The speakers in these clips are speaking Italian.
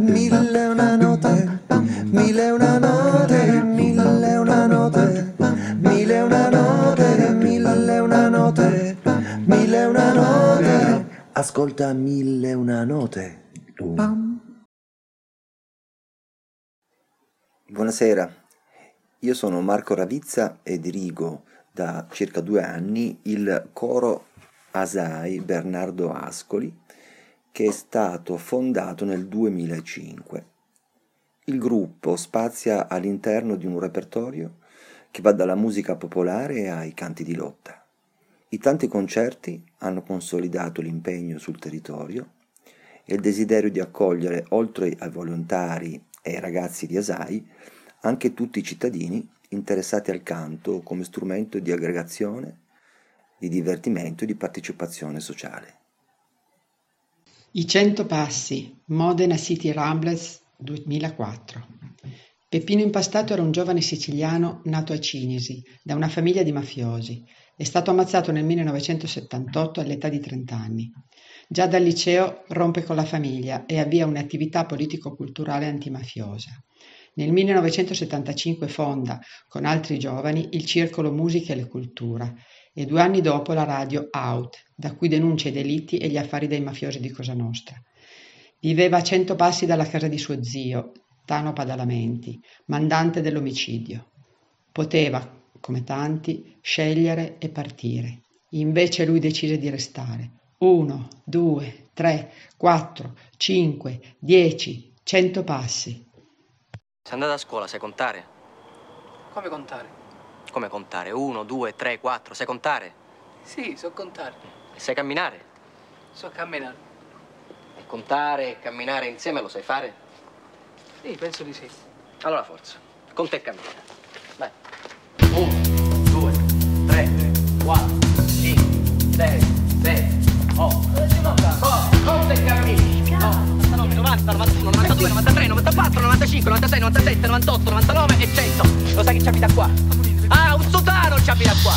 Mille una note, mille una note, mille una note, mille una note, mille una note, mille una note. Ascolta mille una note. Buonasera, io sono Marco Ravizza e dirigo da circa due anni il coro Asai Bernardo Ascoli che è stato fondato nel 2005. Il gruppo spazia all'interno di un repertorio che va dalla musica popolare ai canti di lotta. I tanti concerti hanno consolidato l'impegno sul territorio e il desiderio di accogliere, oltre ai volontari e ragazzi di Asai anche tutti i cittadini interessati al canto come strumento di aggregazione, di divertimento e di partecipazione sociale. I cento passi, Modena City Ramblers 2004. Peppino Impastato era un giovane siciliano nato a Cinisi da una famiglia di mafiosi. È stato ammazzato nel 1978 all'età di 30 anni. Già dal liceo rompe con la famiglia e avvia un'attività politico-culturale antimafiosa. Nel 1975 fonda, con altri giovani, il Circolo Musica e le Cultura e due anni dopo la radio Out, da cui denuncia i delitti e gli affari dei mafiosi di Cosa Nostra. Viveva a cento passi dalla casa di suo zio, Tano Padalamenti, mandante dell'omicidio. Poteva, come tanti, scegliere e partire. Invece lui decise di restare uno, due, tre, quattro, cinque, dieci, cento passi. Sei andata a scuola, sai contare? Come contare? Come contare? Uno, due, tre, quattro, sai contare? Sì, so contare. E sai camminare? So camminare. E contare e camminare insieme lo sai fare? Sì, penso di sì. Allora forza, conta e cammina. Vai. 92, 93, 94, 95, 96, 97, 98, 99 e 100. Lo sai chi ci abita qua? Ah, un sotano ci abita qua.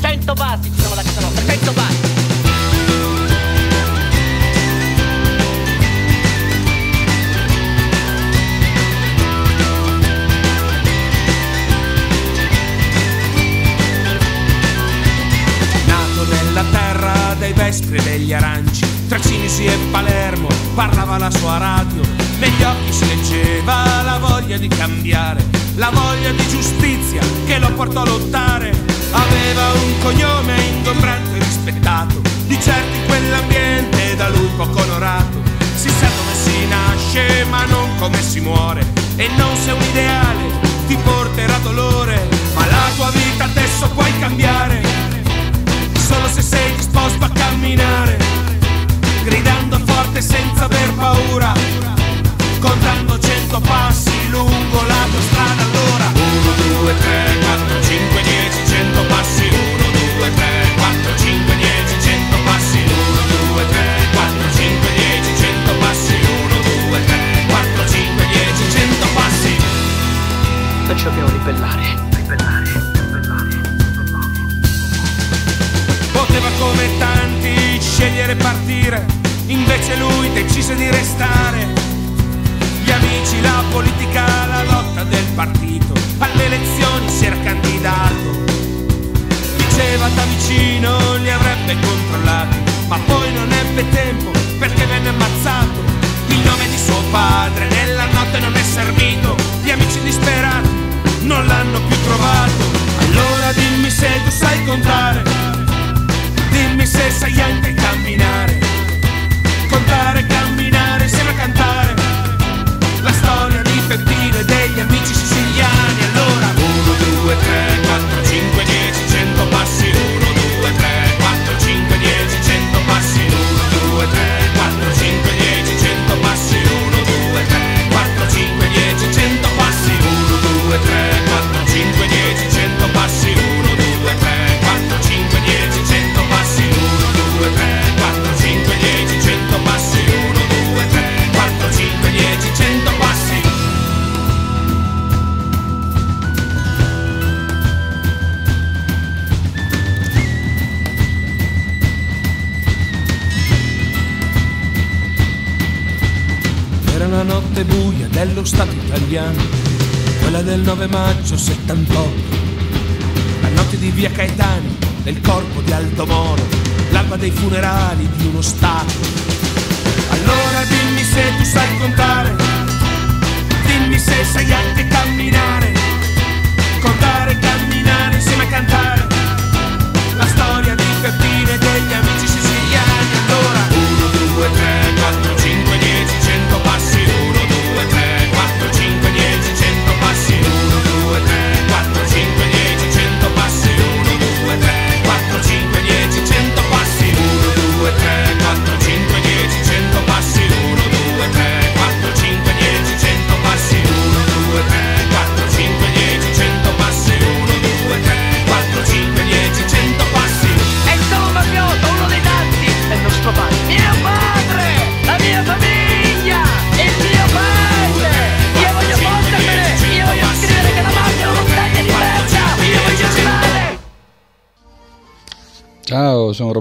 100 passi ci sono da casa nostra, 100 passi. Nato nella terra dei vespri e degli aranci, tra Cinisi e Palermo parlava la sua radio, negli occhi si leggeva la voglia di cambiare, la voglia di giustizia che lo portò a lottare. Aveva un cognome ingombrante e rispettato, di certo in quell'ambiente da lui poco onorato. Si sa dove si nasce ma non come si muore, e non se un ideale ti porterà dolore, ma la tua vita adesso puoi cambiare, solo se sei disposto a camminare gridando forte senza 178. La notte di via Caetani, nel corpo di Aldo Moro, l'alba dei funerali di uno Stato. Allora dimmi se tu sai contare, dimmi se sai anche camminare, contare, camminare insieme a cantare.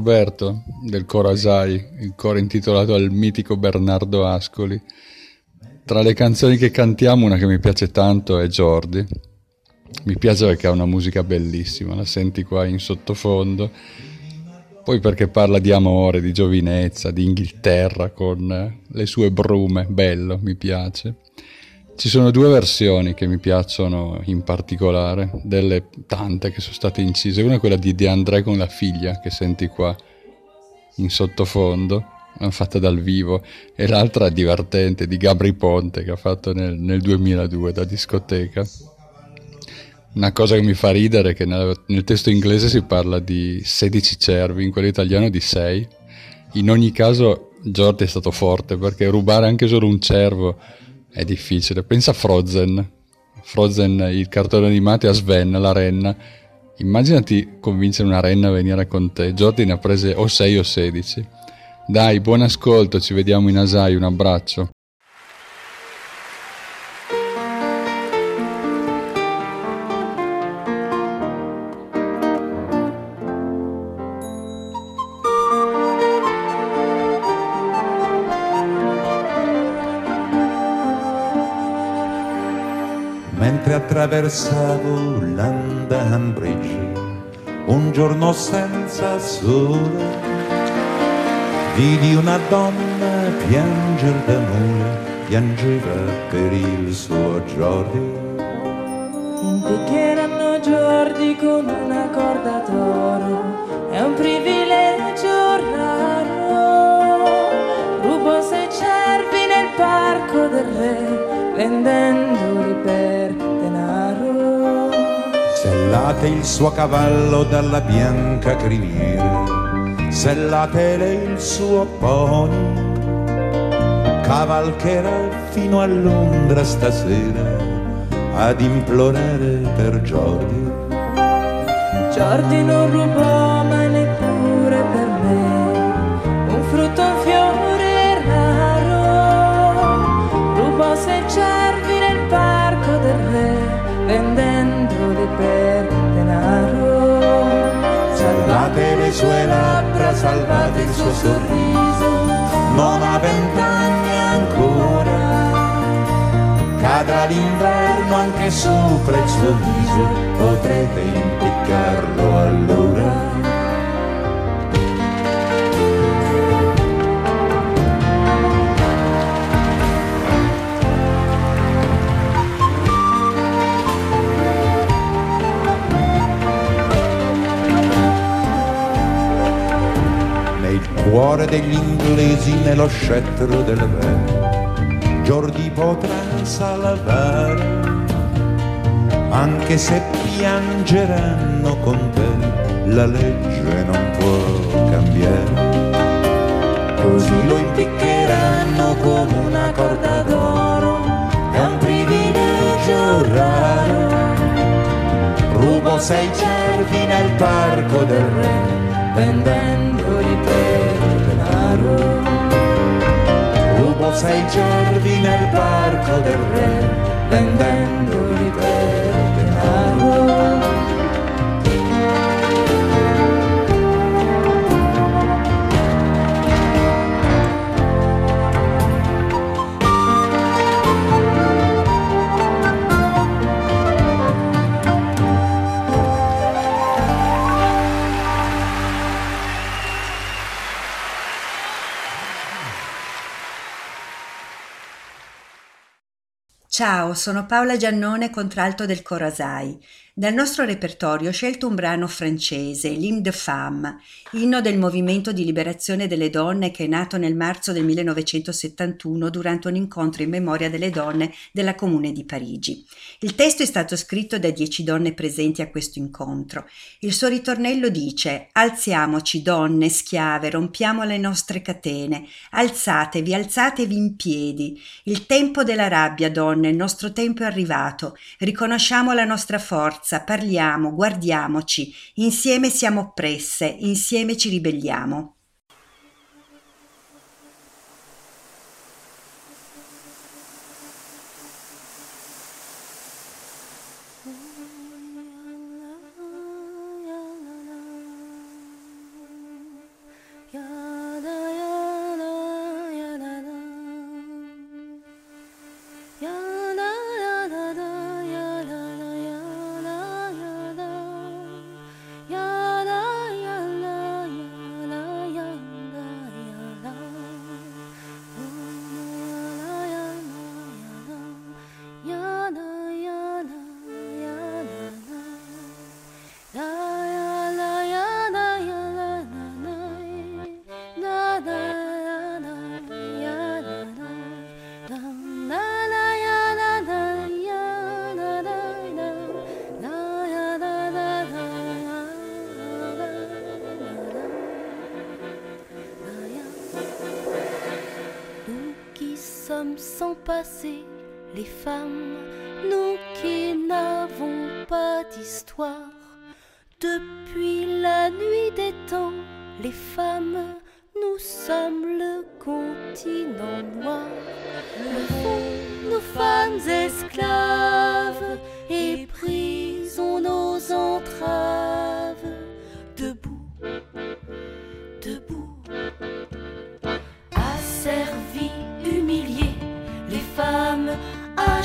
Roberto del coro il coro intitolato al mitico Bernardo Ascoli. Tra le canzoni che cantiamo, una che mi piace tanto è Jordi. Mi piace perché ha una musica bellissima, la senti qua in sottofondo. Poi perché parla di amore, di giovinezza, di Inghilterra con le sue brume, bello, mi piace. Ci sono due versioni che mi piacciono in particolare, delle tante che sono state incise. Una è quella di De André con la figlia, che senti qua in sottofondo, fatta dal vivo, e l'altra è divertente, di Gabri Ponte, che ha fatto nel, nel 2002 da discoteca. Una cosa che mi fa ridere è che nel, nel testo inglese si parla di 16 cervi, in quello italiano di 6. In ogni caso Jordi è stato forte perché rubare anche solo un cervo è difficile. Pensa a Frozen, Frozen, il cartone animato a Sven, la renna. Immaginati convincere una renna a venire con te. Jordi ne ha prese o 6 o 16. Dai, buon ascolto, ci vediamo in Asai, un abbraccio. Attraversavo London Bridge un giorno senza sole. Vidi una donna pianger d'amore piangeva per il suo Jordi Impiccheranno Giordi con una corda d'oro, sellate il suo cavallo dalla bianca criniera sellatele il suo pony cavalcherà fino a Londra stasera ad implorare per Jordi. Giordi non rubò labbra salvate il suo sorriso non ha vent'anni ancora. Cadrà l'inverno anche sopra il suo viso potrete impiccarlo degli inglesi nello scettro del re Giordi potrà salvare anche se piangeranno con te la legge non può cambiare. Così lo impiccheranno con una corda d'oro è un privilegio raro. Rubo sei cervi nel parco del re vendendoli Rosa i Jordi nel parco del re, vendendo Ciao, sono Paola Giannone, contralto del Corasai. Dal nostro repertorio ho scelto un brano francese, L'Hymne de Femme, inno del movimento di liberazione delle donne che è nato nel marzo del 1971 durante un incontro in memoria delle donne della Comune di Parigi. Il testo è stato scritto da dieci donne presenti a questo incontro. Il suo ritornello dice Alziamoci donne, schiave, rompiamo le nostre catene, alzatevi, alzatevi in piedi. Il tempo della rabbia, donne, il nostro tempo è arrivato. Riconosciamo la nostra forza parliamo, guardiamoci, insieme siamo oppresse, insieme ci ribelliamo. Sommes sans passé, les femmes, nous qui n'avons pas d'histoire. Depuis la nuit des temps, les femmes,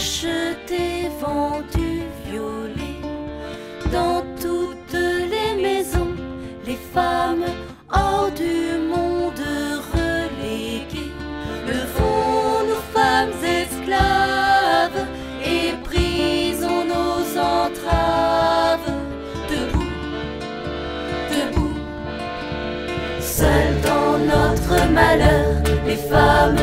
achetées, vendues, violées. Dans toutes les maisons, les femmes hors du monde reléguées. Levons nous femmes esclaves et brisons nos entraves. Debout, debout. Seules dans notre malheur, les femmes,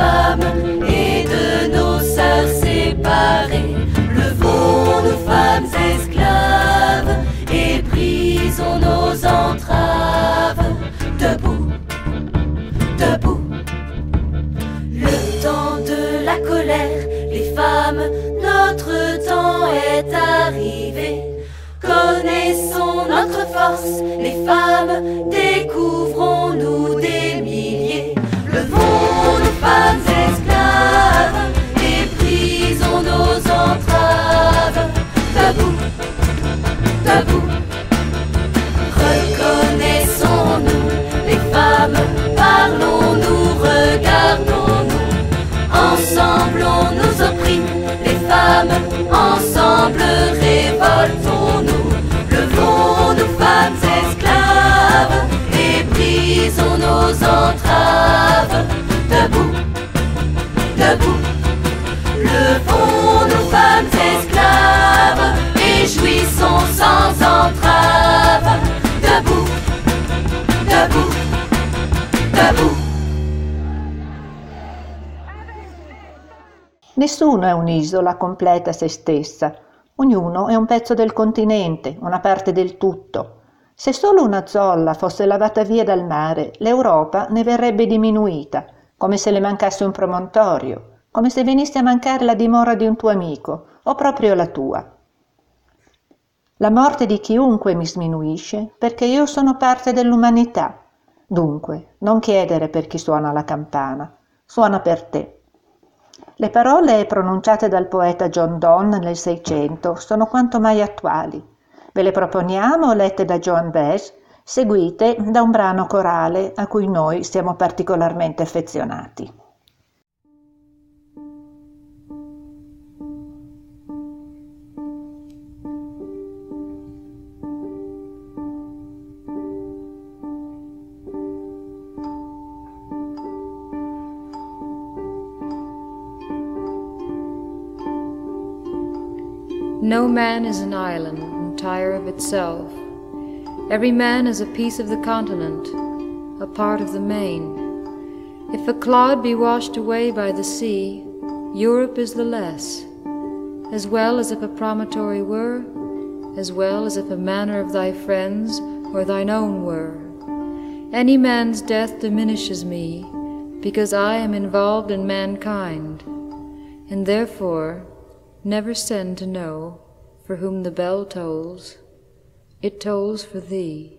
et de nos sœurs séparées. Levons nous femmes esclaves et brisons nos entraves. Debout, debout. Le temps de la colère, les femmes, notre temps est arrivé. Connaissons notre force, entraves. Debout, debout. Levons-nous femmes esclaves et jouissons sans entrave. Debout, debout, debout. Nessuno è un'isola completa se stessa, ognuno è un pezzo del continente, una parte del tutto. Se solo una zolla fosse lavata via dal mare, l'Europa ne verrebbe diminuita, come se le mancasse un promontorio, come se venisse a mancare la dimora di un tuo amico, o proprio la tua. La morte di chiunque mi sminuisce perché io sono parte dell'umanità. Dunque, non chiedere per chi suona la campana, suona per te. Le parole pronunciate dal poeta John Donne nel Seicento sono quanto mai attuali. Ve le proponiamo lette da Joan Baez, seguite da un brano corale a cui noi siamo particolarmente affezionati. No man is an island. Entire of itself. Every man is a piece of the continent, a part of the main. If a cloud be washed away by the sea, Europe is the less, as well as if a promontory were, as well as if a manor of thy friends or thine own were. Any man's death diminishes me, because I am involved in mankind, and therefore never send to know for whom the bell tolls, it tolls for thee.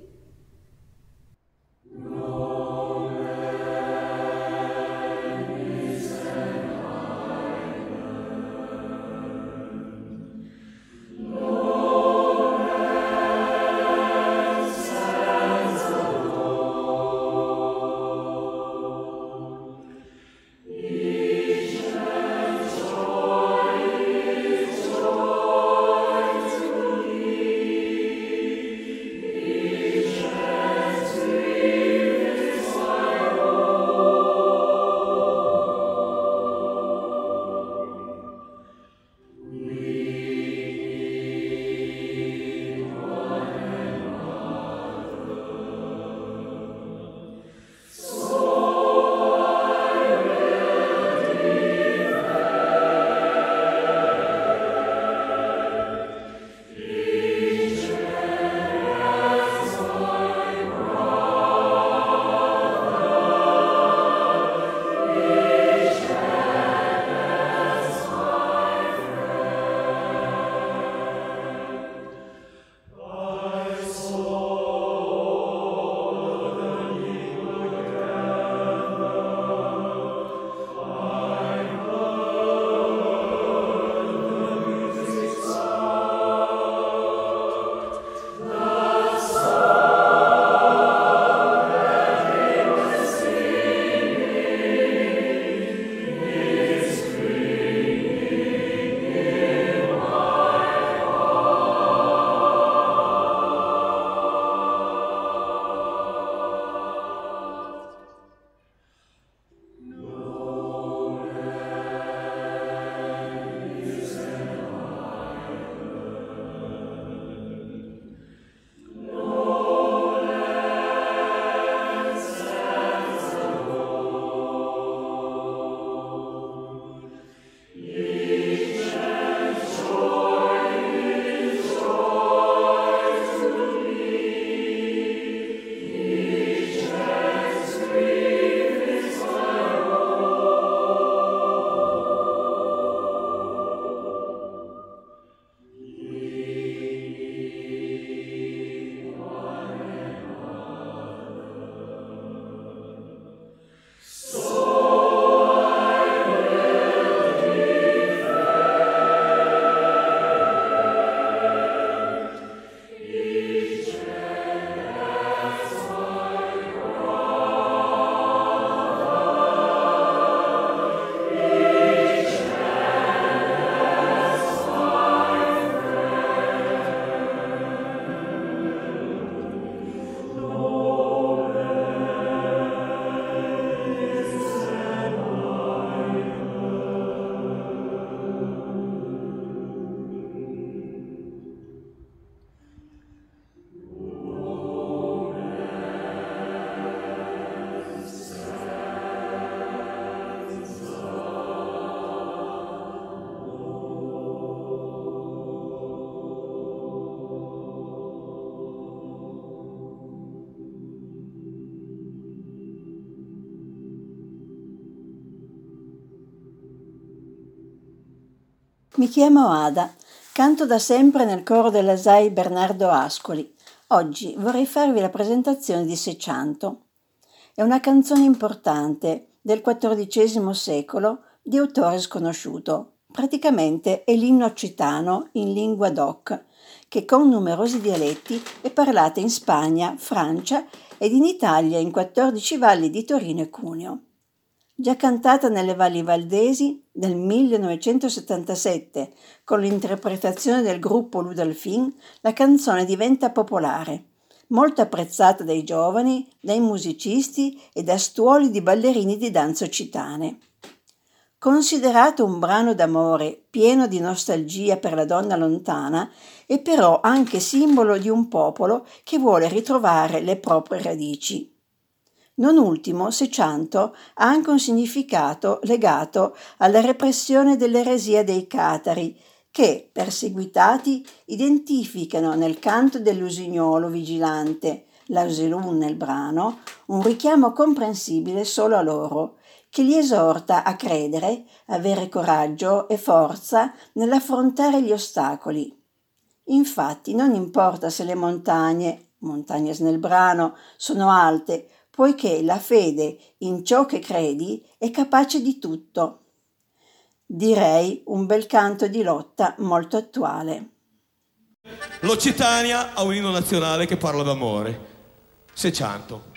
Mi chiamo Ada, canto da sempre nel coro della SAI Bernardo Ascoli. Oggi vorrei farvi la presentazione di Seccianto. È una canzone importante del XIV secolo di autore sconosciuto. Praticamente è l'inno occitano in lingua doc, che con numerosi dialetti è parlata in Spagna, Francia ed in Italia in 14 valli di Torino e Cuneo. Già cantata nelle valli valdesi nel 1977 con l'interpretazione del gruppo Ludolfin, la canzone diventa popolare, molto apprezzata dai giovani, dai musicisti e da stuoli di ballerini di danze occitane. Considerato un brano d'amore pieno di nostalgia per la donna lontana, è però anche simbolo di un popolo che vuole ritrovare le proprie radici. Non ultimo, Seccianto ha anche un significato legato alla repressione dell'eresia dei catari, che, perseguitati, identificano nel canto dell'usignolo vigilante, l'auselun nel brano, un richiamo comprensibile solo a loro, che li esorta a credere, avere coraggio e forza nell'affrontare gli ostacoli. Infatti non importa se le montagne, montagne nel brano, sono alte, poiché la fede in ciò che credi è capace di tutto. Direi un bel canto di lotta molto attuale. L'Occitania ha un inno nazionale che parla d'amore. Seccianto.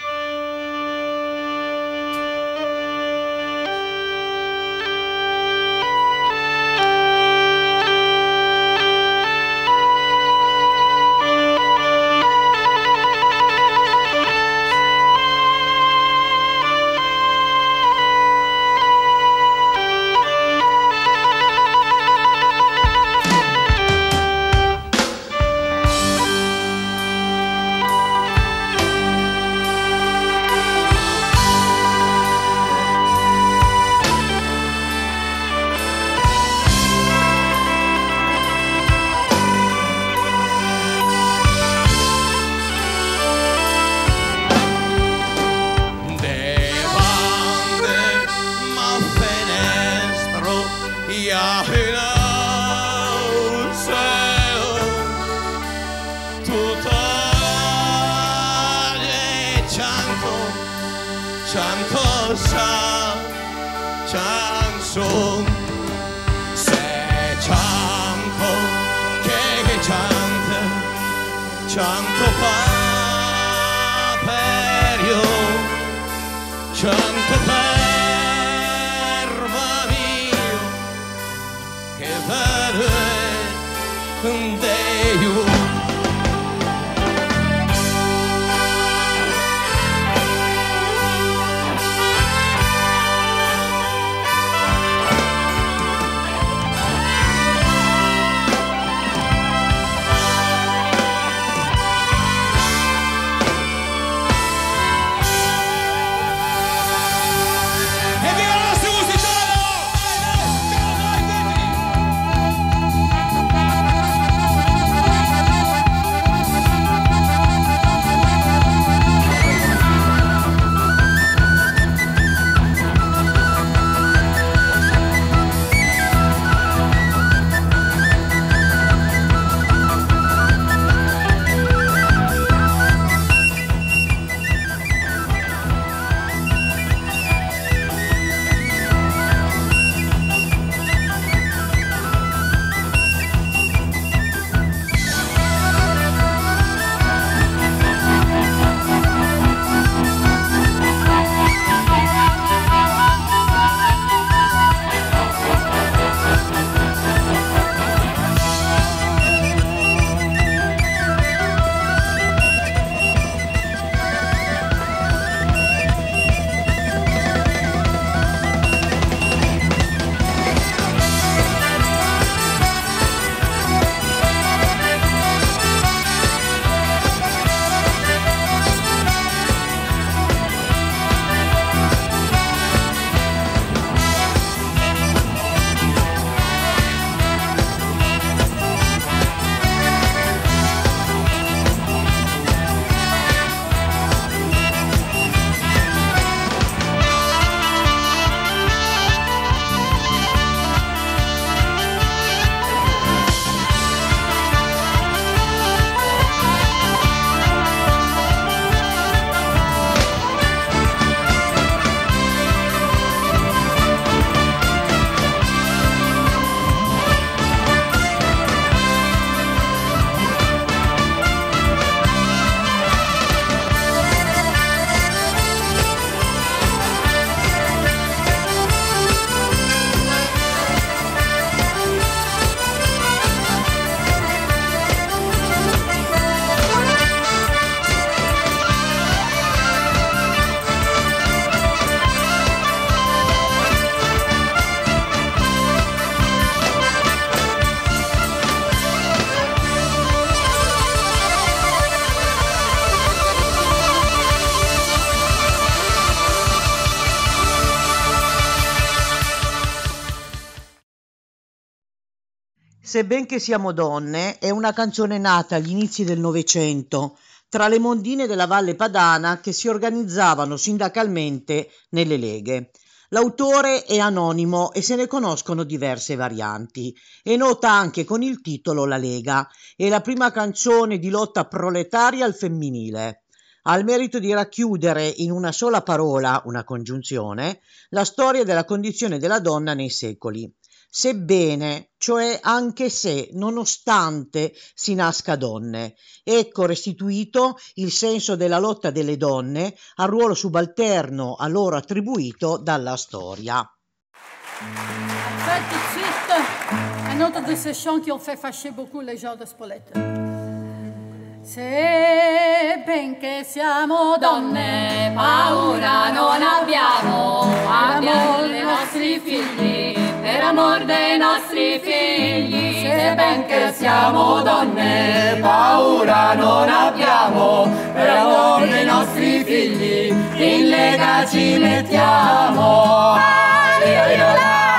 Sebben siamo donne è una canzone nata agli inizi del Novecento tra le mondine della Valle Padana che si organizzavano sindacalmente nelle leghe. L'autore è anonimo e se ne conoscono diverse varianti. È nota anche con il titolo La Lega. È la prima canzone di lotta proletaria al femminile. Ha il merito di racchiudere in una sola parola, una congiunzione, la storia della condizione della donna nei secoli sebbene, cioè anche se, nonostante si nasca donne. Ecco restituito il senso della lotta delle donne al ruolo subalterno a loro attribuito dalla storia. Tout de suite un autre de ces chants qui fâcher beaucoup les gens de Spolette. Se benché siamo donne, paura non abbiamo, abbiamo i nostri figli, per amor dei nostri figli. Se benché siamo donne, paura non abbiamo, per amor dei nostri figli, in lega ci mettiamo. La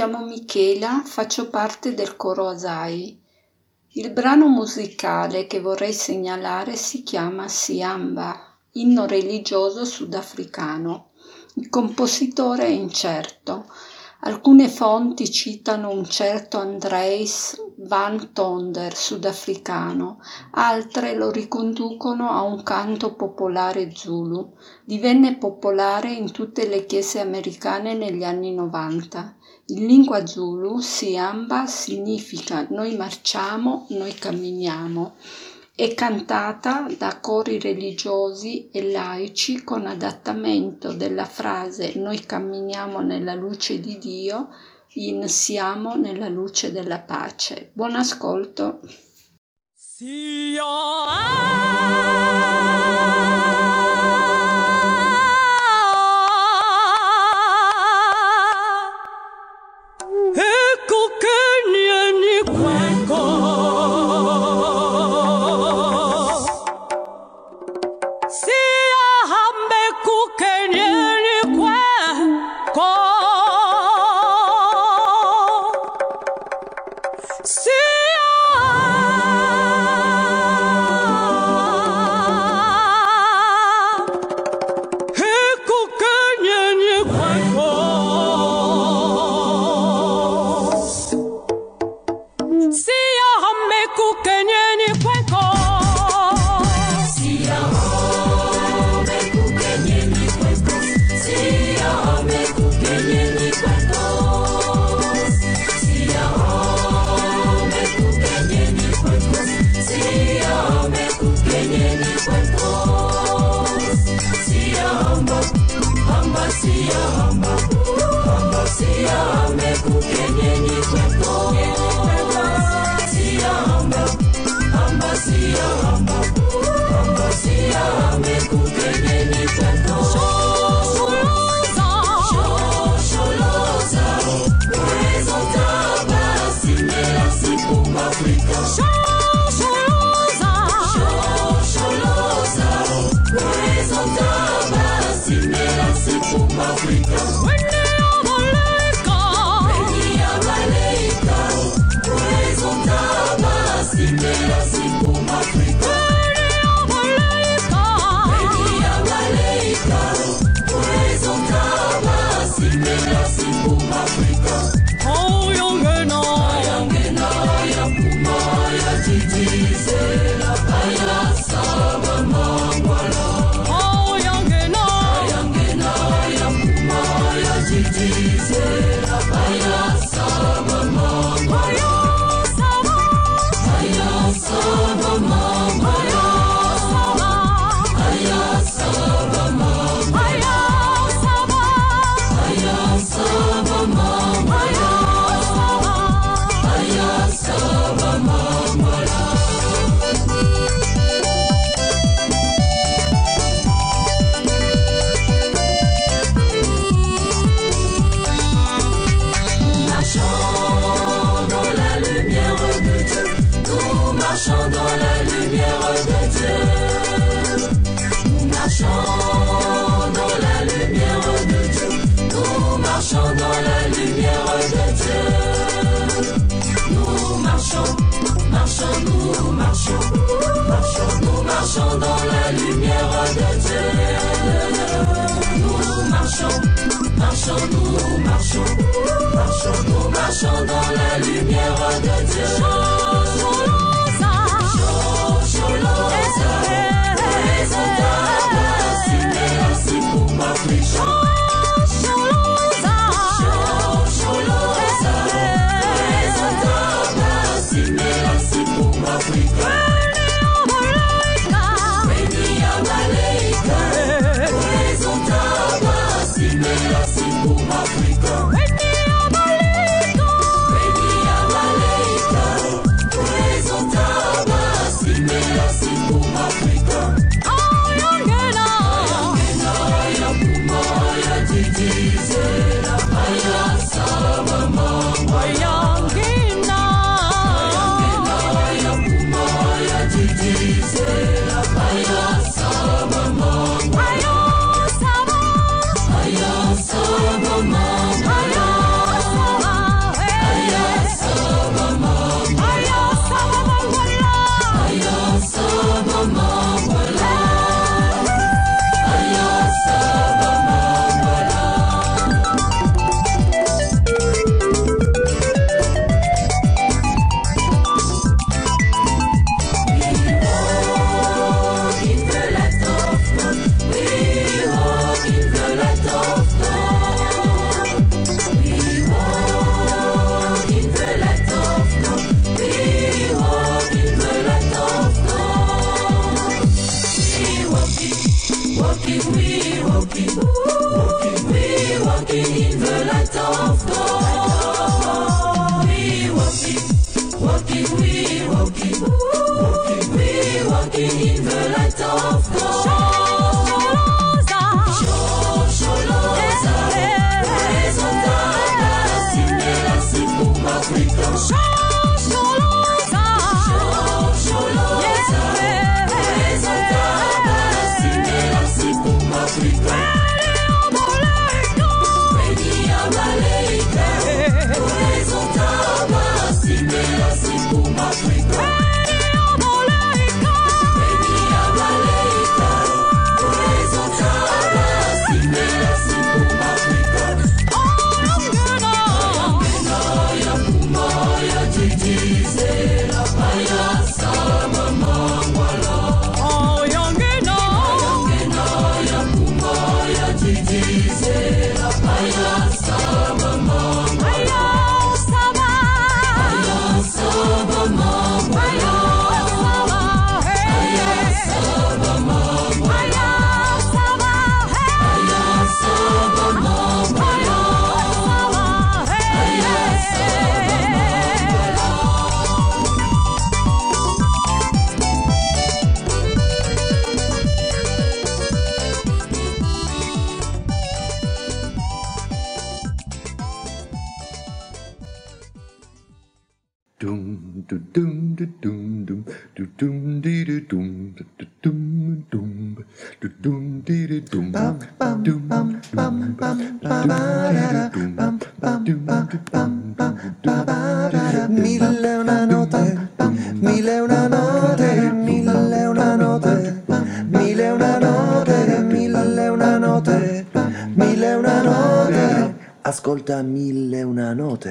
chiamo Michela, faccio parte del coro Asai. Il brano musicale che vorrei segnalare si chiama Siamba, inno religioso sudafricano. Il compositore è incerto. Alcune fonti citano un certo Andreis van Tonder, sudafricano, altre lo riconducono a un canto popolare zulu. Divenne popolare in tutte le chiese americane negli anni 90. In lingua zulu, Siamba significa noi marciamo, noi camminiamo. È cantata da cori religiosi e laici con adattamento della frase noi camminiamo nella luce di Dio in siamo nella luce della pace. Buon ascolto. Ecco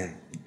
mille